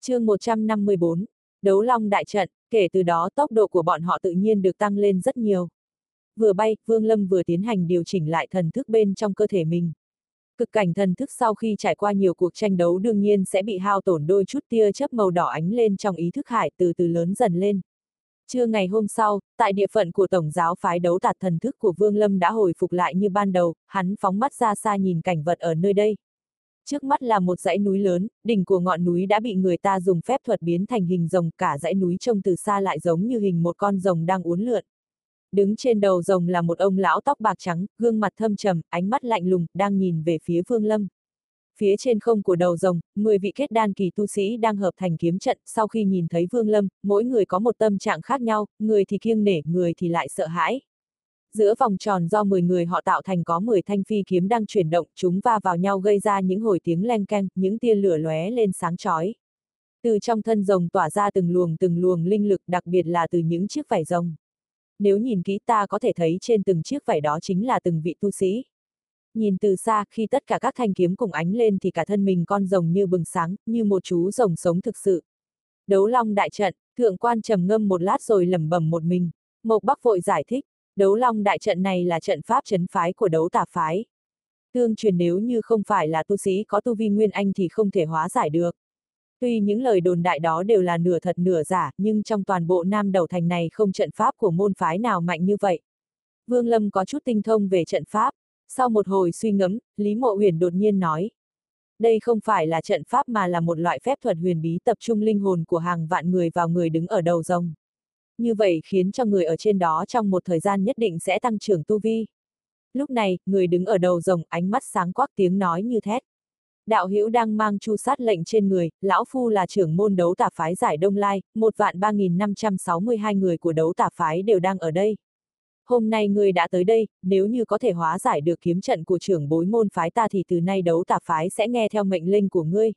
chương 154, đấu long đại trận, kể từ đó tốc độ của bọn họ tự nhiên được tăng lên rất nhiều. Vừa bay, Vương Lâm vừa tiến hành điều chỉnh lại thần thức bên trong cơ thể mình. Cực cảnh thần thức sau khi trải qua nhiều cuộc tranh đấu đương nhiên sẽ bị hao tổn đôi chút tia chớp màu đỏ ánh lên trong ý thức hải từ từ lớn dần lên. Trưa ngày hôm sau, tại địa phận của Tổng giáo phái đấu tạt thần thức của Vương Lâm đã hồi phục lại như ban đầu, hắn phóng mắt ra xa nhìn cảnh vật ở nơi đây. Trước mắt là một dãy núi lớn, đỉnh của ngọn núi đã bị người ta dùng phép thuật biến thành hình rồng, cả dãy núi trông từ xa lại giống như hình một con rồng đang uốn lượn. Đứng trên đầu rồng là một ông lão tóc bạc trắng, gương mặt thâm trầm, ánh mắt lạnh lùng, đang nhìn về phía Vương Lâm. Phía trên không của đầu rồng, 10 vị kết đan kỳ tu sĩ đang hợp thành kiếm trận, sau khi nhìn thấy Vương Lâm, mỗi người có một tâm trạng khác nhau, người thì kiêng nể, người thì lại sợ hãi. Giữa vòng tròn do 10 người họ tạo thành có 10 thanh phi kiếm đang chuyển động, chúng va vào nhau gây ra những hồi tiếng leng keng, những tia lửa lóe lên sáng chói. Từ trong thân rồng tỏa ra từng luồng từng luồng linh lực, đặc biệt là từ những chiếc vảy rồng. Nếu nhìn kỹ ta có thể thấy trên từng chiếc vảy đó chính là từng vị tu sĩ. Nhìn từ xa, khi tất cả các thanh kiếm cùng ánh lên thì cả thân mình con rồng như bừng sáng, như một chú rồng sống thực sự. Đấu long đại trận, thượng quan trầm ngâm một lát rồi lẩm bẩm một mình. Mộc Bắc vội giải thích, đấu long đại trận này là trận pháp chấn phái của đấu tà phái. Tương truyền nếu như không phải là tu sĩ có tu vi nguyên anh thì không thể hóa giải được. Tuy những lời đồn đại đó đều là nửa thật nửa giả, nhưng trong toàn bộ Nam Đầu Thành này không trận pháp của môn phái nào mạnh như vậy. Vương Lâm có chút tinh thông về trận pháp. Sau một hồi suy ngẫm, Lý Mộ Huyền đột nhiên nói. Đây không phải là trận pháp mà là một loại phép thuật huyền bí tập trung linh hồn của hàng vạn người vào người đứng ở đầu rồng. Như vậy khiến cho người ở trên đó trong một thời gian nhất định sẽ tăng trưởng tu vi. Lúc này, người đứng ở đầu rồng ánh mắt sáng quắc tiếng nói như thét. Đạo hữu đang mang chu sát lệnh trên người, lão phu là trưởng môn đấu tà phái giải Đông Lai, một vạn ba nghìn năm trăm sáu mươi hai người của đấu tà phái đều đang ở đây. Hôm nay người đã tới đây, nếu như có thể hóa giải được kiếm trận của trưởng bối môn phái ta thì từ nay đấu tà phái sẽ nghe theo mệnh lệnh của ngươi.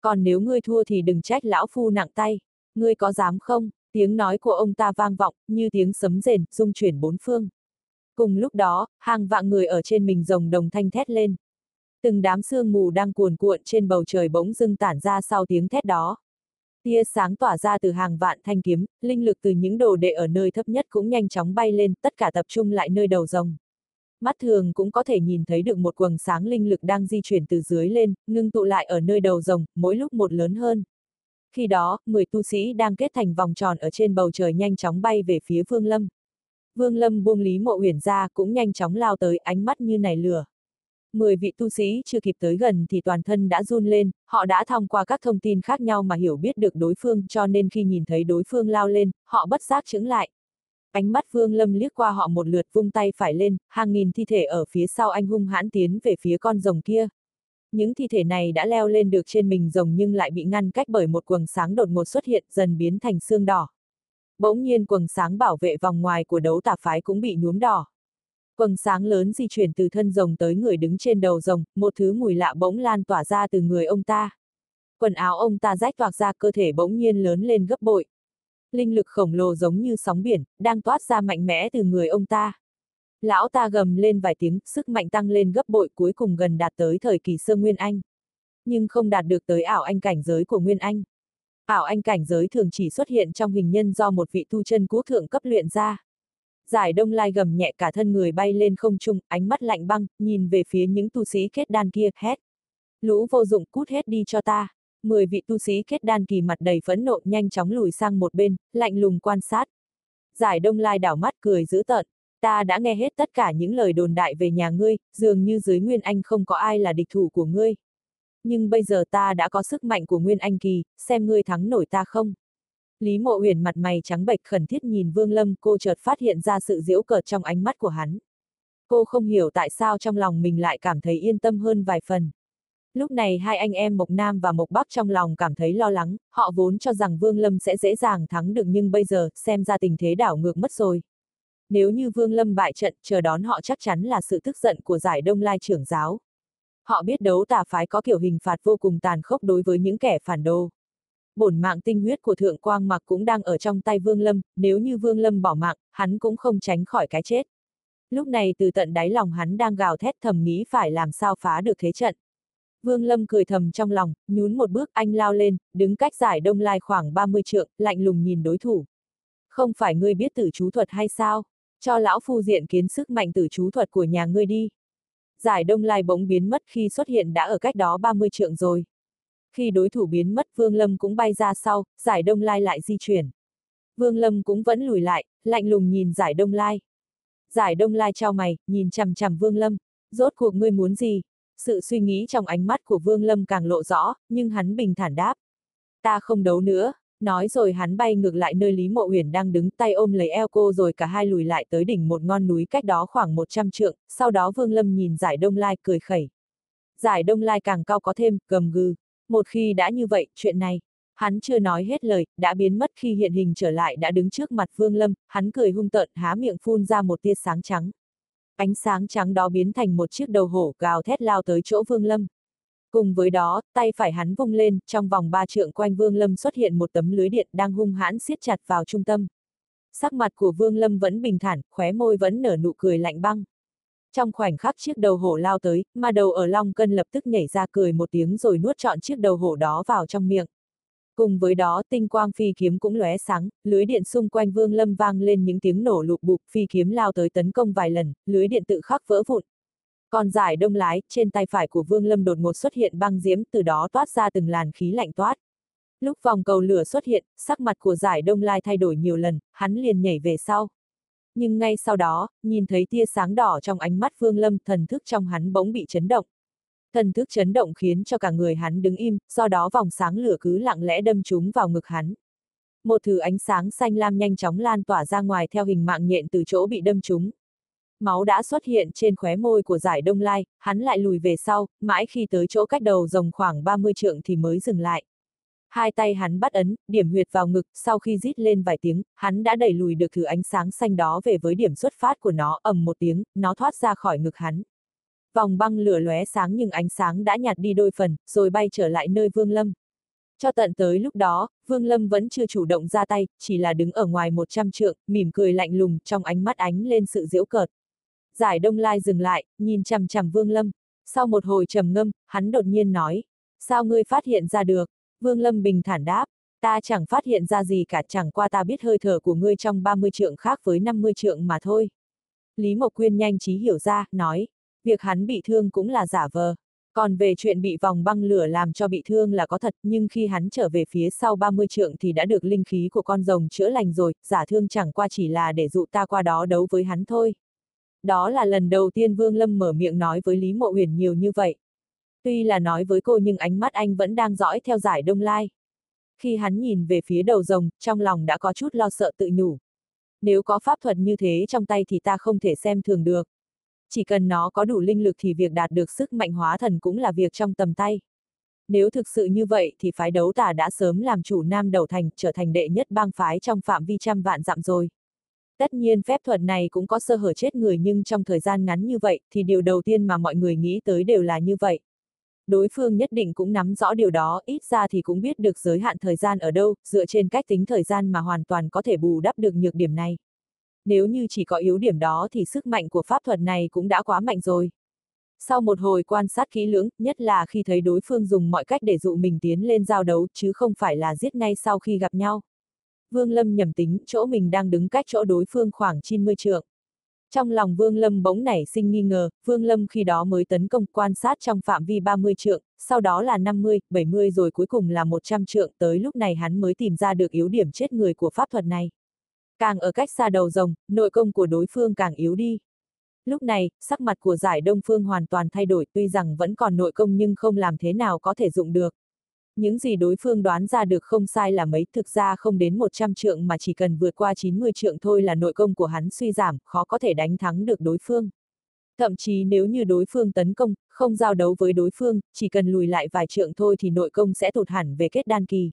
Còn nếu ngươi thua thì đừng trách lão phu nặng tay, ngươi có dám không? Tiếng nói của ông ta vang vọng, như tiếng sấm rền, rung chuyển bốn phương. Cùng lúc đó, hàng vạn người ở trên mình rồng đồng thanh thét lên, Từng đám sương mù đang cuồn cuộn trên bầu trời bỗng dưng tản ra sau tiếng thét đó. Tia sáng tỏa ra từ hàng vạn thanh kiếm, linh lực từ những đồ đệ ở nơi thấp nhất cũng nhanh chóng bay lên, tất cả tập trung lại nơi đầu rồng. Mắt thường cũng có thể nhìn thấy được một quầng sáng linh lực đang di chuyển từ dưới lên, ngưng tụ lại ở nơi đầu rồng, mỗi lúc một lớn hơn. Khi đó, 10 tu sĩ đang kết thành vòng tròn ở trên bầu trời nhanh chóng bay về phía Vương Lâm. Vương Lâm buông Lý Mộ Huyền ra cũng nhanh chóng lao tới ánh mắt như nảy lửa. Mười vị tu sĩ chưa kịp tới gần thì toàn thân đã run lên, họ đã thông qua các thông tin khác nhau mà hiểu biết được đối phương cho nên khi nhìn thấy đối phương lao lên, họ bất giác chứng lại. Ánh mắt Vương Lâm liếc qua họ một lượt vung tay phải lên, hàng nghìn thi thể ở phía sau anh hung hãn tiến về phía con rồng kia. Những thi thể này đã leo lên được trên mình rồng nhưng lại bị ngăn cách bởi một quầng sáng đột ngột xuất hiện dần biến thành xương đỏ. Bỗng nhiên quầng sáng bảo vệ vòng ngoài của đấu tà phái cũng bị nhuốm đỏ. Quầng sáng lớn di chuyển từ thân rồng tới người đứng trên đầu rồng, một thứ mùi lạ bỗng lan tỏa ra từ người ông ta. Quần áo ông ta rách toạc ra cơ thể bỗng nhiên lớn lên gấp bội. Linh lực khổng lồ giống như sóng biển, đang toát ra mạnh mẽ từ người ông ta. Lão ta gầm lên vài tiếng, sức mạnh tăng lên gấp bội cuối cùng gần đạt tới thời kỳ sơ Nguyên Anh. Nhưng không đạt được tới ảo anh cảnh giới của Nguyên Anh. Ảo anh cảnh giới thường chỉ xuất hiện trong hình nhân do một vị tu chân quốc thượng cấp luyện ra giải đông lai gầm nhẹ cả thân người bay lên không trung, ánh mắt lạnh băng, nhìn về phía những tu sĩ kết đan kia, hét. Lũ vô dụng cút hết đi cho ta. Mười vị tu sĩ kết đan kỳ mặt đầy phẫn nộ nhanh chóng lùi sang một bên, lạnh lùng quan sát. Giải đông lai đảo mắt cười dữ tợn. Ta đã nghe hết tất cả những lời đồn đại về nhà ngươi, dường như dưới Nguyên Anh không có ai là địch thủ của ngươi. Nhưng bây giờ ta đã có sức mạnh của Nguyên Anh kỳ, xem ngươi thắng nổi ta không. Lý Mộ Huyền mặt mày trắng bệch khẩn thiết nhìn Vương Lâm, cô chợt phát hiện ra sự giễu cợt trong ánh mắt của hắn. Cô không hiểu tại sao trong lòng mình lại cảm thấy yên tâm hơn vài phần. Lúc này hai anh em Mộc Nam và Mộc Bắc trong lòng cảm thấy lo lắng, họ vốn cho rằng Vương Lâm sẽ dễ dàng thắng được nhưng bây giờ, xem ra tình thế đảo ngược mất rồi. Nếu như Vương Lâm bại trận, chờ đón họ chắc chắn là sự tức giận của giải Đông Lai trưởng giáo. Họ biết đấu tà phái có kiểu hình phạt vô cùng tàn khốc đối với những kẻ phản đồ bổn mạng tinh huyết của Thượng Quang Mặc cũng đang ở trong tay Vương Lâm, nếu như Vương Lâm bỏ mạng, hắn cũng không tránh khỏi cái chết. Lúc này từ tận đáy lòng hắn đang gào thét thầm nghĩ phải làm sao phá được thế trận. Vương Lâm cười thầm trong lòng, nhún một bước anh lao lên, đứng cách giải đông lai khoảng 30 trượng, lạnh lùng nhìn đối thủ. Không phải ngươi biết tử chú thuật hay sao? Cho lão phu diện kiến sức mạnh tử chú thuật của nhà ngươi đi. Giải đông lai bỗng biến mất khi xuất hiện đã ở cách đó 30 trượng rồi. Khi đối thủ biến mất Vương Lâm cũng bay ra sau, giải đông lai lại di chuyển. Vương Lâm cũng vẫn lùi lại, lạnh lùng nhìn giải đông lai. Giải đông lai trao mày, nhìn chằm chằm Vương Lâm. Rốt cuộc ngươi muốn gì? Sự suy nghĩ trong ánh mắt của Vương Lâm càng lộ rõ, nhưng hắn bình thản đáp. Ta không đấu nữa, nói rồi hắn bay ngược lại nơi Lý Mộ Huyền đang đứng tay ôm lấy eo cô rồi cả hai lùi lại tới đỉnh một ngọn núi cách đó khoảng 100 trượng, sau đó Vương Lâm nhìn giải đông lai cười khẩy. Giải đông lai càng cao có thêm, gầm gừ. Một khi đã như vậy, chuyện này, hắn chưa nói hết lời, đã biến mất khi hiện hình trở lại đã đứng trước mặt Vương Lâm, hắn cười hung tợn há miệng phun ra một tia sáng trắng. Ánh sáng trắng đó biến thành một chiếc đầu hổ gào thét lao tới chỗ Vương Lâm. Cùng với đó, tay phải hắn vung lên, trong vòng ba trượng quanh Vương Lâm xuất hiện một tấm lưới điện đang hung hãn siết chặt vào trung tâm. Sắc mặt của Vương Lâm vẫn bình thản, khóe môi vẫn nở nụ cười lạnh băng. Trong khoảnh khắc chiếc đầu hổ lao tới, mà đầu ở Long Cân lập tức nhảy ra cười một tiếng rồi nuốt trọn chiếc đầu hổ đó vào trong miệng. Cùng với đó tinh quang phi kiếm cũng lóe sáng, lưới điện xung quanh Vương Lâm vang lên những tiếng nổ lục bục, phi kiếm lao tới tấn công vài lần, lưới điện tự khắc vỡ vụn. Còn giải đông lái, trên tay phải của Vương Lâm đột ngột xuất hiện băng diếm từ đó toát ra từng làn khí lạnh toát. Lúc vòng cầu lửa xuất hiện, sắc mặt của giải đông lai thay đổi nhiều lần, hắn liền nhảy về sau. Nhưng ngay sau đó, nhìn thấy tia sáng đỏ trong ánh mắt Vương Lâm, thần thức trong hắn bỗng bị chấn động. Thần thức chấn động khiến cho cả người hắn đứng im, do đó vòng sáng lửa cứ lặng lẽ đâm trúng vào ngực hắn. Một thứ ánh sáng xanh lam nhanh chóng lan tỏa ra ngoài theo hình mạng nhện từ chỗ bị đâm trúng. Máu đã xuất hiện trên khóe môi của giải đông lai, hắn lại lùi về sau, mãi khi tới chỗ cách đầu rồng khoảng 30 trượng thì mới dừng lại. Hai tay hắn bắt ấn, điểm huyệt vào ngực, sau khi rít lên vài tiếng, hắn đã đẩy lùi được thứ ánh sáng xanh đó về với điểm xuất phát của nó, ầm một tiếng, nó thoát ra khỏi ngực hắn. Vòng băng lửa lóe sáng nhưng ánh sáng đã nhạt đi đôi phần, rồi bay trở lại nơi Vương Lâm. Cho tận tới lúc đó, Vương Lâm vẫn chưa chủ động ra tay, chỉ là đứng ở ngoài 100 trượng, mỉm cười lạnh lùng, trong ánh mắt ánh lên sự diễu cợt. Giải Đông Lai dừng lại, nhìn chằm chằm Vương Lâm. Sau một hồi trầm ngâm, hắn đột nhiên nói, sao ngươi phát hiện ra được? Vương Lâm bình thản đáp, ta chẳng phát hiện ra gì cả chẳng qua ta biết hơi thở của ngươi trong 30 trượng khác với 50 trượng mà thôi. Lý Mộc Quyên nhanh trí hiểu ra, nói, việc hắn bị thương cũng là giả vờ. Còn về chuyện bị vòng băng lửa làm cho bị thương là có thật, nhưng khi hắn trở về phía sau 30 trượng thì đã được linh khí của con rồng chữa lành rồi, giả thương chẳng qua chỉ là để dụ ta qua đó đấu với hắn thôi. Đó là lần đầu tiên Vương Lâm mở miệng nói với Lý Mộ Huyền nhiều như vậy. Tuy là nói với cô nhưng ánh mắt anh vẫn đang dõi theo giải đông lai. Khi hắn nhìn về phía đầu rồng, trong lòng đã có chút lo sợ tự nhủ. Nếu có pháp thuật như thế trong tay thì ta không thể xem thường được. Chỉ cần nó có đủ linh lực thì việc đạt được sức mạnh hóa thần cũng là việc trong tầm tay. Nếu thực sự như vậy thì phái đấu tả đã sớm làm chủ Nam Đầu Thành, trở thành đệ nhất bang phái trong phạm vi trăm vạn dặm rồi. Tất nhiên phép thuật này cũng có sơ hở chết người nhưng trong thời gian ngắn như vậy thì điều đầu tiên mà mọi người nghĩ tới đều là như vậy. Đối phương nhất định cũng nắm rõ điều đó, ít ra thì cũng biết được giới hạn thời gian ở đâu, dựa trên cách tính thời gian mà hoàn toàn có thể bù đắp được nhược điểm này. Nếu như chỉ có yếu điểm đó thì sức mạnh của pháp thuật này cũng đã quá mạnh rồi. Sau một hồi quan sát kỹ lưỡng, nhất là khi thấy đối phương dùng mọi cách để dụ mình tiến lên giao đấu chứ không phải là giết ngay sau khi gặp nhau. Vương Lâm nhầm tính chỗ mình đang đứng cách chỗ đối phương khoảng 90 trượng. Trong lòng Vương Lâm bỗng nảy sinh nghi ngờ, Vương Lâm khi đó mới tấn công quan sát trong phạm vi 30 trượng, sau đó là 50, 70 rồi cuối cùng là 100 trượng, tới lúc này hắn mới tìm ra được yếu điểm chết người của pháp thuật này. Càng ở cách xa đầu rồng, nội công của đối phương càng yếu đi. Lúc này, sắc mặt của giải đông phương hoàn toàn thay đổi tuy rằng vẫn còn nội công nhưng không làm thế nào có thể dụng được. Những gì đối phương đoán ra được không sai là mấy, thực ra không đến 100 trượng mà chỉ cần vượt qua 90 trượng thôi là nội công của hắn suy giảm, khó có thể đánh thắng được đối phương. Thậm chí nếu như đối phương tấn công, không giao đấu với đối phương, chỉ cần lùi lại vài trượng thôi thì nội công sẽ tụt hẳn về kết đan kỳ.